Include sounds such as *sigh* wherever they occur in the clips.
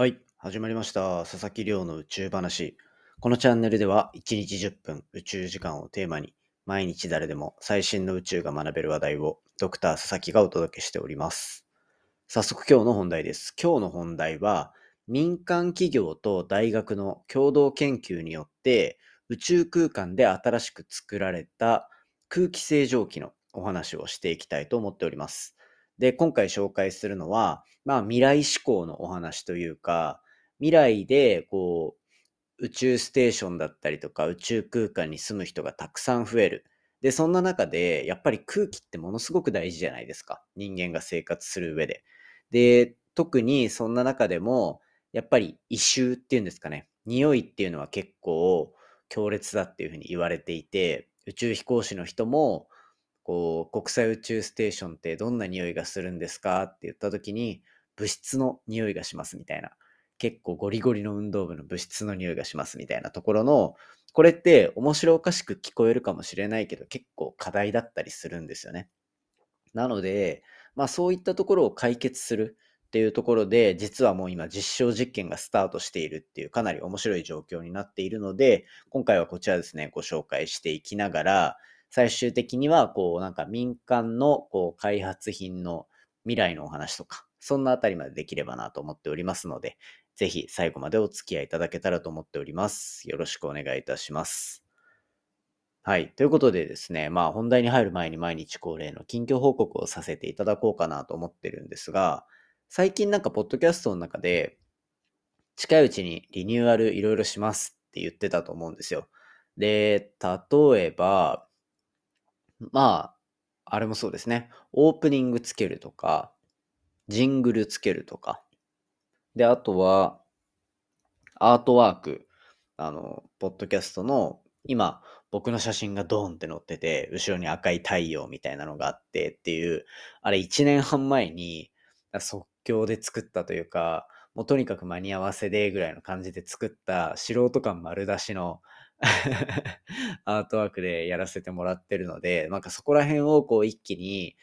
はい、始まりました。佐々木亮の宇宙話。このチャンネルでは1日10分宇宙時間をテーマに毎日誰でも最新の宇宙が学べる話題をドクター佐々木がお届けしております。早速今日の本題です。今日の本題は民間企業と大学の共同研究によって宇宙空間で新しく作られた空気清浄機のお話をしていきたいと思っております。で、今回紹介するのは、まあ未来志向のお話というか、未来でこう、宇宙ステーションだったりとか宇宙空間に住む人がたくさん増える。で、そんな中で、やっぱり空気ってものすごく大事じゃないですか。人間が生活する上で。で、特にそんな中でも、やっぱり異臭っていうんですかね。匂いっていうのは結構強烈だっていうふうに言われていて、宇宙飛行士の人も、こう、国際宇宙ステーションってどんな匂いがするんですか？って言った時に、物質の匂いがしますみたいな。結構ゴリゴリの運動部の物質の匂いがしますみたいなところの、これって面白おかしく聞こえるかもしれないけど、結構課題だったりするんですよね。なので、まあそういったところを解決するっていうところで、実はもう今実証実験がスタートしているっていうかなり面白い状況になっているので、今回はこちらですね、ご紹介していきながら、最終的には、こう、なんか民間のこう開発品の未来のお話とか、そんなあたりまでできればなと思っておりますので、ぜひ最後までお付き合いいただけたらと思っております。よろしくお願いいたします。はい。ということでですね、まあ本題に入る前に毎日恒例の近況報告をさせていただこうかなと思ってるんですが、最近なんかポッドキャストの中で、近いうちにリニューアルいろいろしますって言ってたと思うんですよ。で、例えば、まあ、あれもそうですね。オープニングつけるとか、ジングルつけるとか。で、あとは、アートワーク。あの、ポッドキャストの、今、僕の写真がドーンって載ってて、後ろに赤い太陽みたいなのがあってっていう、あれ1年半前に即興で作ったというか、もうとにかく間に合わせでぐらいの感じで作った素人感丸出しの *laughs* アートワークでやらせてもらってるので、なんかそこら辺をこう一気に、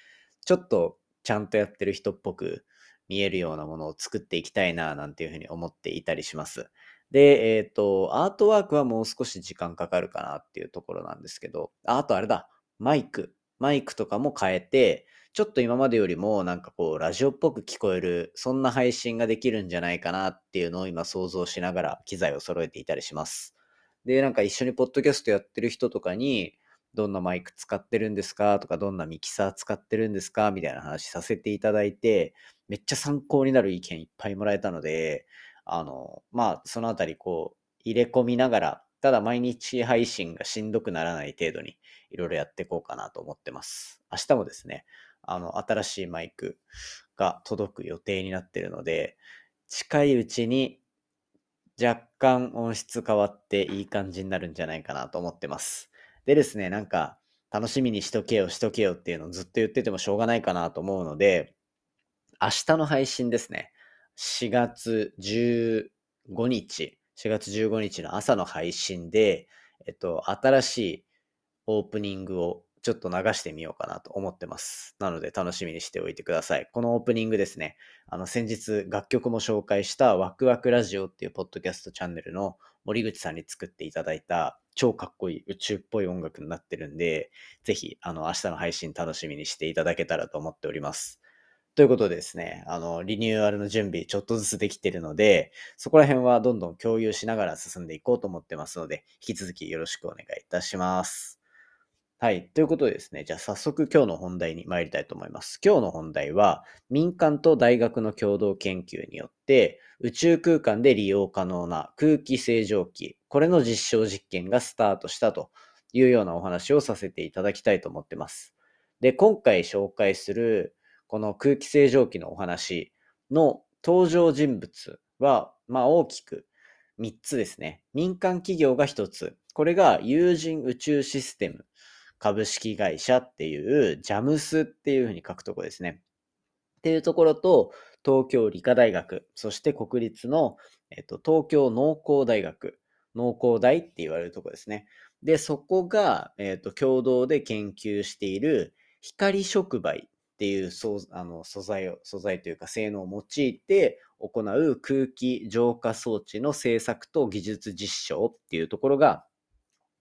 ちょっとちゃんとやってる人っぽく見えるようなものを作っていきたいな、なんていうふうに思っていたりします。で、えっ、と、アートワークはもう少し時間かかるかなっていうところなんですけど、ああとあれだ、マイク。マイクとかも変えて、ちょっと今までよりもなんかこうラジオっぽく聞こえる、そんな配信ができるんじゃないかなっていうのを今想像しながら機材を揃えていたりします。で、なんか一緒にポッドキャストやってる人とかに、どんなマイク使ってるんですか？とか、どんなミキサー使ってるんですか？みたいな話させていただいて、めっちゃ参考になる意見いっぱいもらえたので、あの、まあ、そのあたりこう、入れ込みながら、ただ毎日配信がしんどくならない程度に、いろいろやっていこうかなと思ってます。明日もですね、あの、新しいマイクが届く予定になってるので、近いうちに若干音質変わっていい感じになるんじゃないかなと思ってます。でですね、なんか楽しみにしとけよしとけよっていうのをずっと言っててもしょうがないかなと思うので、明日の配信ですね、4月15日、4月15日の朝の配信で、えっと、新しいオープニングをちょっと流してみようかなと思ってます。なので楽しみにしておいてください。このオープニングですね、あの先日楽曲も紹介したワクワクラジオっていうポッドキャストチャンネルの森口さんに作っていただいた超かっこいい宇宙っぽい音楽になってるんで、ぜひあの明日の配信楽しみにしていただけたらと思っております。ということでですね、あの、リニューアルの準備ちょっとずつできてるので、そこら辺はどんどん共有しながら進んでいこうと思ってますので、引き続きよろしくお願いいたします。はい。ということでですね、じゃあ早速今日の本題に参りたいと思います。今日の本題は、民間と大学の共同研究によって、宇宙空間で利用可能な空気清浄機、これの実証実験がスタートしたというようなお話をさせていただきたいと思ってます。で、今回紹介するこの空気清浄機のお話の登場人物は、まあ大きく3つですね。民間企業が1つ。これが有人宇宙システム株式会社っていう、ジャムスっていうふうに書くとこですね。っていうところと、東京理科大学、そして国立の、えっと、東京農工大学、農工大って言われるとこですね。で、そこが、えっと、共同で研究している光触媒っていう素あの素材を、素材というか性能を用いて行う空気浄化装置の製作と技術実証っていうところが、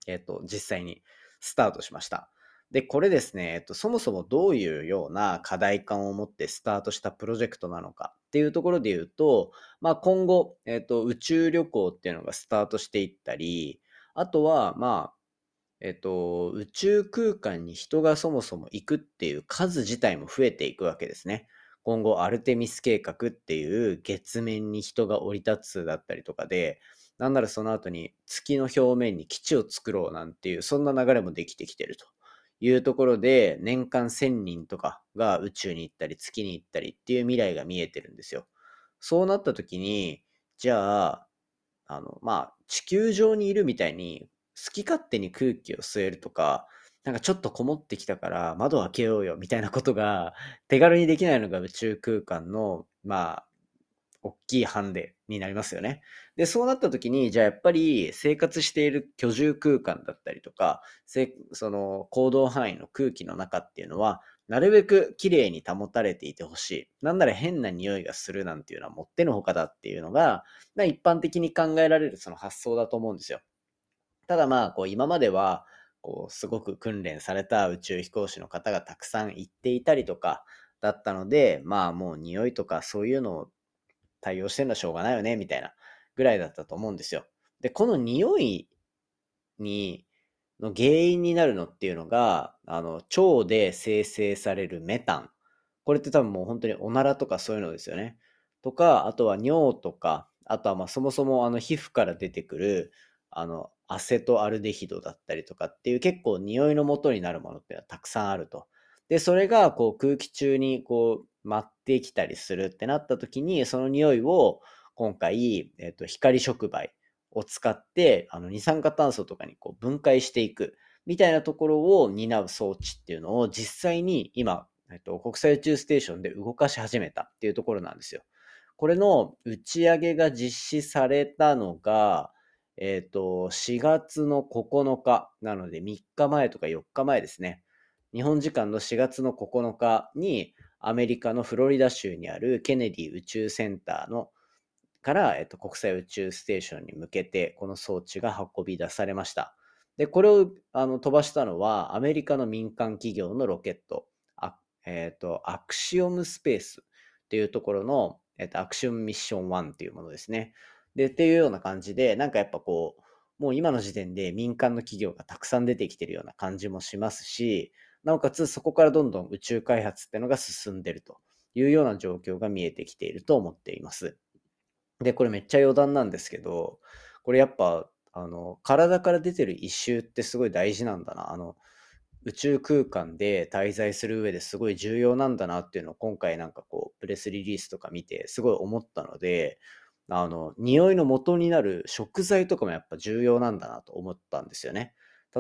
えっ、と、実際にスタートしました。で、これですね、えっと、そもそもどういうような課題感を持ってスタートしたプロジェクトなのかっていうところで言うと、まあ、今後、えっと、宇宙旅行っていうのがスタートしていったり、あとは、まあ、えっと、宇宙空間に人がそもそも行くっていう数自体も増えていくわけですね。今後、アルテミス計画っていう月面に人が降り立つだったりとかで、なんならその後に月の表面に基地を作ろうなんていう、そんな流れもできてきてると。いうところで、年間1000人とかが宇宙に行ったり、月に行ったりっていう未来が見えてるんですよ。そうなった時に、じゃあ、あの、まあ、地球上にいるみたいに、好き勝手に空気を吸えるとか、なんかちょっとこもってきたから窓開けようよみたいなことが手軽にできないのが宇宙空間の、まあ、大きいハンデになりますよね。で、そうなった時に、じゃあやっぱり生活している居住空間だったりとか、その行動範囲の空気の中っていうのは、なるべく綺麗に保たれていてほしい。なんなら変な匂いがするなんていうのはもってのほかだっていうのが、まあ、一般的に考えられるその発想だと思うんですよ。ただまあ、こう今までは、こうすごく訓練された宇宙飛行士の方がたくさん行っていたりとかだったので、まあもう匂いとかそういうのを対応してるのはしょうがないよね、みたいなぐらいだったと思うんですよ。で、この匂いに、の原因になるのっていうのが、あの、腸で生成されるメタン。これって多分もう本当におならとかそういうのですよね。とか、あとは尿とか、あとはまそもそもあの皮膚から出てくる、あの、アセトアルデヒドだったりとかっていう結構匂いの元になるものっていうのはたくさんあると。で、それがこう空気中にこう舞ってきたりするってなった時に、その匂いを今回、えっ、と、光触媒を使って、あの、二酸化炭素とかにこう分解していくみたいなところを担う装置っていうのを実際に今、えっと、国際宇宙ステーションで動かし始めたっていうところなんですよ。これの打ち上げが実施されたのが、えっ、と、4月の9日なので3日前とか4日前ですね。日本時間の4月の9日に、アメリカのフロリダ州にあるケネディ宇宙センターのから、えっと、国際宇宙ステーションに向けて、この装置が運び出されました。で、これをあの飛ばしたのは、アメリカの民間企業のロケット、あえっ、と、アクシオムスペースっていうところの、えっ、と、アクションミッション1っていうものですね。で、っていうような感じで、なんかやっぱこう、もう今の時点で民間の企業がたくさん出てきてるような感じもしますし、なおかつそこからどんどん宇宙開発ってのが進んでるというような状況が見えてきていると思っています。で、これめっちゃ余談なんですけど、これやっぱ、あの、体から出てる異臭ってすごい大事なんだな。あの、宇宙空間で滞在する上ですごい重要なんだなっていうのを今回なんかこう、プレスリリースとか見てすごい思ったので、あの、匂いの元になる食材とかもやっぱ重要なんだなと思ったんですよね。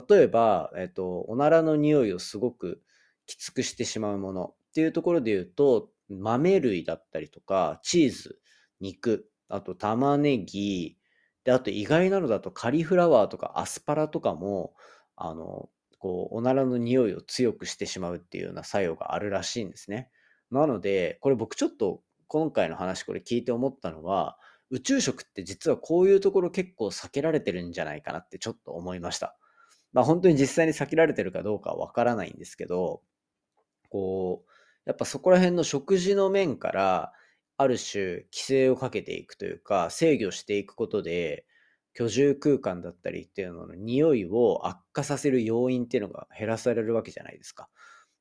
例えば、えっと、おならの匂いをすごくきつくしてしまうものっていうところで言うと、豆類だったりとか、チーズ、肉、あと玉ねぎ、で、あと意外なのだとカリフラワーとかアスパラとかも、あの、こう、おならの匂いを強くしてしまうっていうような作用があるらしいんですね。なので、これ僕ちょっと今回の話これ聞いて思ったのは、宇宙食って実はこういうところ結構避けられてるんじゃないかなってちょっと思いました。まあ本当に実際に避けられてるかどうかはわからないんですけど、こう、やっぱそこら辺の食事の面から、ある種規制をかけていくというか、制御していくことで、居住空間だったりっていうのの匂いを悪化させる要因っていうのが減らされるわけじゃないですか。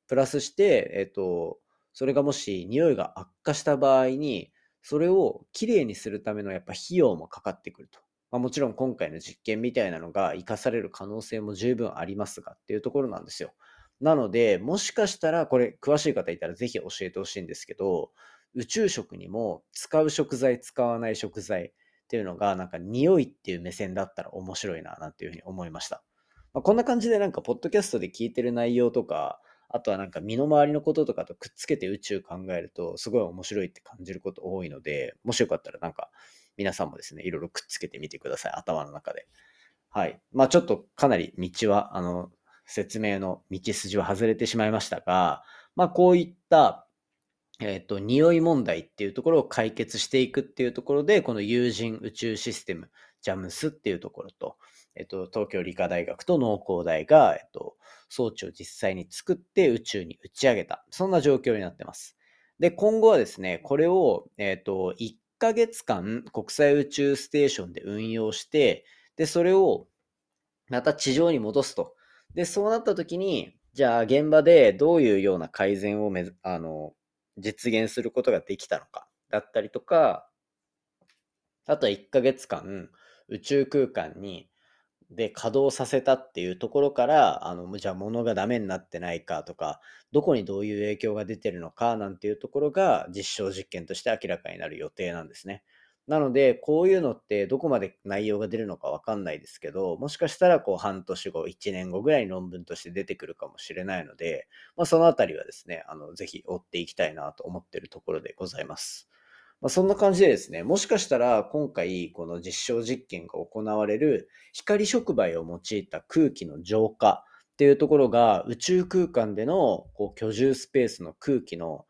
プラスして、えっと、それがもし匂いが悪化した場合に、それをきれいにするためのやっぱ費用もかかってくると。まあ、もちろん今回の実験みたいなのが活かされる可能性も十分ありますがっていうところなんですよ。なので、もしかしたらこれ詳しい方いたらぜひ教えてほしいんですけど、宇宙食にも使う食材、使わない食材っていうのがなんか匂いっていう目線だったら面白いななんていうふうに思いました。まあ、こんな感じでなんかポッドキャストで聞いてる内容とか、あとはなんか身の回りのこととかとくっつけて宇宙考えるとすごい面白いって感じること多いので、もしよかったらなんか皆さんもですね、いろいろくっつけてみてください。頭の中で。はい。まあちょっとかなり道は、あの、説明の道筋は外れてしまいましたが、まあ、こういった、えっ、ー、と、匂い問題っていうところを解決していくっていうところで、この有人宇宙システム、ジャムスっていうところと、えっ、ー、と、東京理科大学と農工大が、えっ、ー、と、装置を実際に作って宇宙に打ち上げた。そんな状況になってます。で、今後はですね、これを、えっ、と、1 1ヶ月間国際宇宙ステーションで運用して、で、それをまた地上に戻すと。で、そうなった時に、じゃあ現場でどういうような改善をめあの実現することができたのかだったりとか、あとは1ヶ月間宇宙空間にで稼働させたっていうところから、あの、じゃあ物がダメになってないかとか、どこにどういう影響が出てるのかなんていうところが実証実験として明らかになる予定なんですね。なので、こういうのってどこまで内容が出るのかわかんないですけど、もしかしたらこう半年後、1年後ぐらいに論文として出てくるかもしれないので、まあ、そのあたりはですね、あの、ぜひ追っていきたいなと思ってるところでございます。まあ、そんな感じでですね、もしかしたら今回この実証実験が行われる光触媒を用いた空気の浄化っていうところが宇宙空間でのこう居住スペースの空気の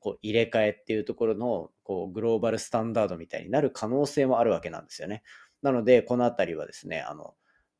こう入れ替えっていうところのこうグローバルスタンダードみたいになる可能性もあるわけなんですよね。なので、このあたりはですね、あの、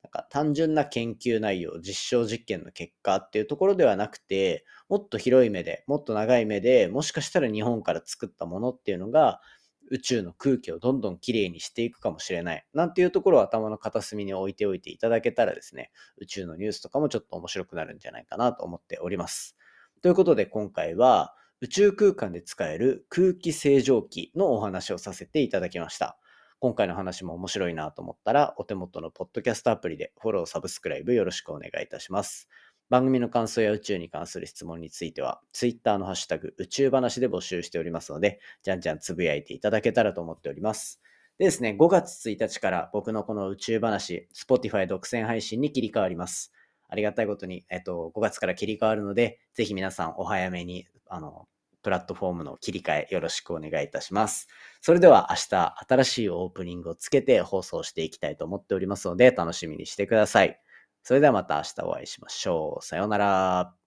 なんか単純な研究内容、実証実験の結果っていうところではなくて、もっと広い目で、もっと長い目で、もしかしたら日本から作ったものっていうのが、宇宙の空気をどんどんきれいにしていくかもしれない。なんていうところを頭の片隅に置いておいていただけたらですね、宇宙のニュースとかもちょっと面白くなるんじゃないかなと思っております。ということで今回は、宇宙空間で使える空気清浄機のお話をさせていただきました。今回の話も面白いなと思ったら、お手元のポッドキャストアプリでフォロー、サブスクライブよろしくお願いいたします。番組の感想や宇宙に関する質問については、Twitter のハッシュタグ宇宙話で募集しておりますので、じゃんじゃんつぶやいていただけたらと思っております。でですね、5月1日から僕のこの宇宙話、Spotify 独占配信に切り替わります。ありがたいことに、えっと、5月から切り替わるので、ぜひ皆さんお早めにあの、プラットフォームの切り替えよろしくお願いいたします。それでは明日新しいオープニングをつけて放送していきたいと思っておりますので楽しみにしてください。それではまた明日お会いしましょう。さようなら。